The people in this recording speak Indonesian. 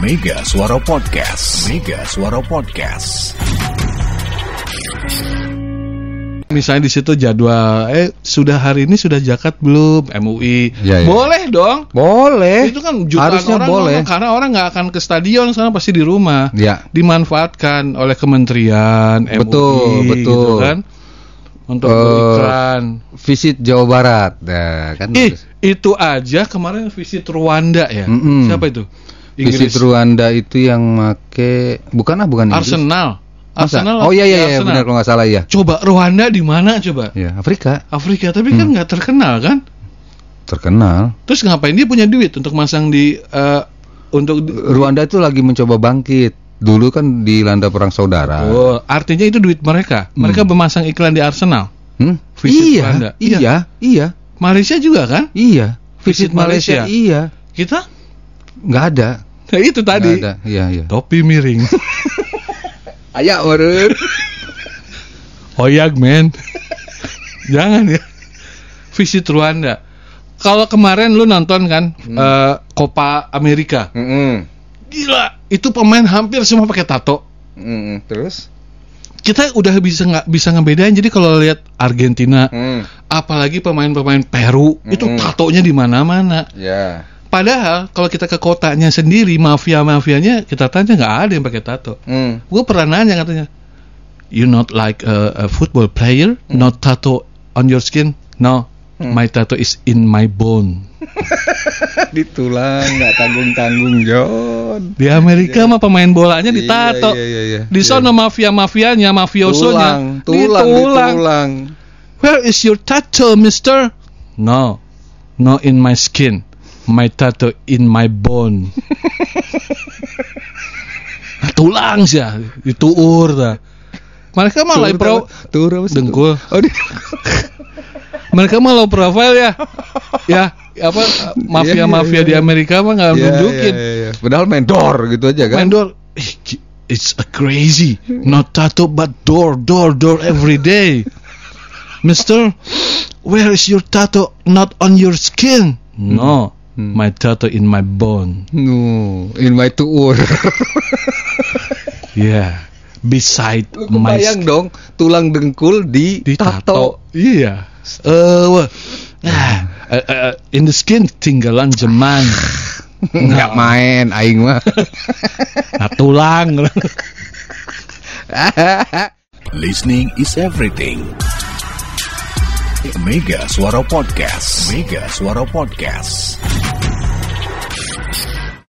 Mega Suara Podcast. Mega Suara Podcast. Misalnya di situ jadwal, eh sudah hari ini sudah jakat belum MUI? Ya, ya. Boleh dong. Boleh. Itu kan jutaan Harusnya orang boleh. ngomong, karena orang nggak akan ke stadion, sana pasti di rumah. Ya. Dimanfaatkan oleh kementerian, Betul, MUI, betul. gitu kan, untuk Eh, beriklan. Visit Jawa Barat. Nah, kan Ih, bagus. itu aja kemarin visit Rwanda ya. Mm-mm. Siapa itu? Visit Rwanda itu yang make bukan ah bukan Inggris. Arsenal. Masa? Arsenal. Oh iya iya, iya benar kalau nggak salah ya. Coba Rwanda di mana coba? Ya, Afrika Afrika, tapi kan Hmm. nggak terkenal kan? terkenal. Terus ngapain dia punya duit untuk masang di eh, untuk Rwanda itu lagi mencoba bangkit. Dulu kan dilanda perang saudara. Oh, artinya itu duit mereka. Mereka memasang iklan di Arsenal. Hmm? Visit Iya, Rwanda. iya, iya, iya, Malaysia juga kan? Visit Visit Malaysia, Malaysia. iya. Kita? Nggak ada. Nah, itu Nggak tadi. ada. Iya, iya. Topi miring. Ayak meren. Hoyak, men. Jangan ya. Visit Rwanda. Kalau kemarin lu nonton kan eh, Copa Amerika. Mm-mm. Gila, itu pemain hampir semua pakai tato. Mm-mm. Terus? Kita udah bisa nggak bisa ngebedain. Jadi kalau lihat Argentina, Mm. apalagi pemain-pemain Peru, itu Mm-mm. tatonya di mana-mana. Ya. Padahal kalau kita ke kotanya sendiri, mafia-mafianya kita tanya nggak ada yang pakai tato. Mm. Gue pernah nanya katanya, you not like a, a football player, not tattoo on your skin? No, my tattoo is in my bone. Di tulang nggak tanggung tanggung John. Di Amerika mah pemain bolanya ditato. Iya, iya, iya, iya. Di sana mafia-mafianya, mafiosonya tulang, tulang, di di tulang. tulang. Where is your tattoo, mister? No, no in my skin. My tattoo in my bone. Nah, tulang sih, ya, dituur dah. Mereka malah pro sih? dengkul. Oh, di Mereka malah profile ya. Ya, apa mafia-mafia Iya, iya, di iya. Amerika mah nggak Iya, nunjukin. iya, iya. Padahal main door gitu aja kan. Main door. "Eh, gi- It's a crazy. Not tattoo but door, door, door every day. Mister, where is your tattoo? Not on your skin. No, Hmm. my tattoo in my bone. No, in my tour. Yeah, beside Lu my kebayang dong tulang dengkul di, di tato. tato. Iya. Eh, wah. Nah, eh, eh, in the skin tinggalan jeman. Nggak main aing mah. Nah, tulang. Listening is everything. Mega Suara Podcast. Mega Suara Podcast.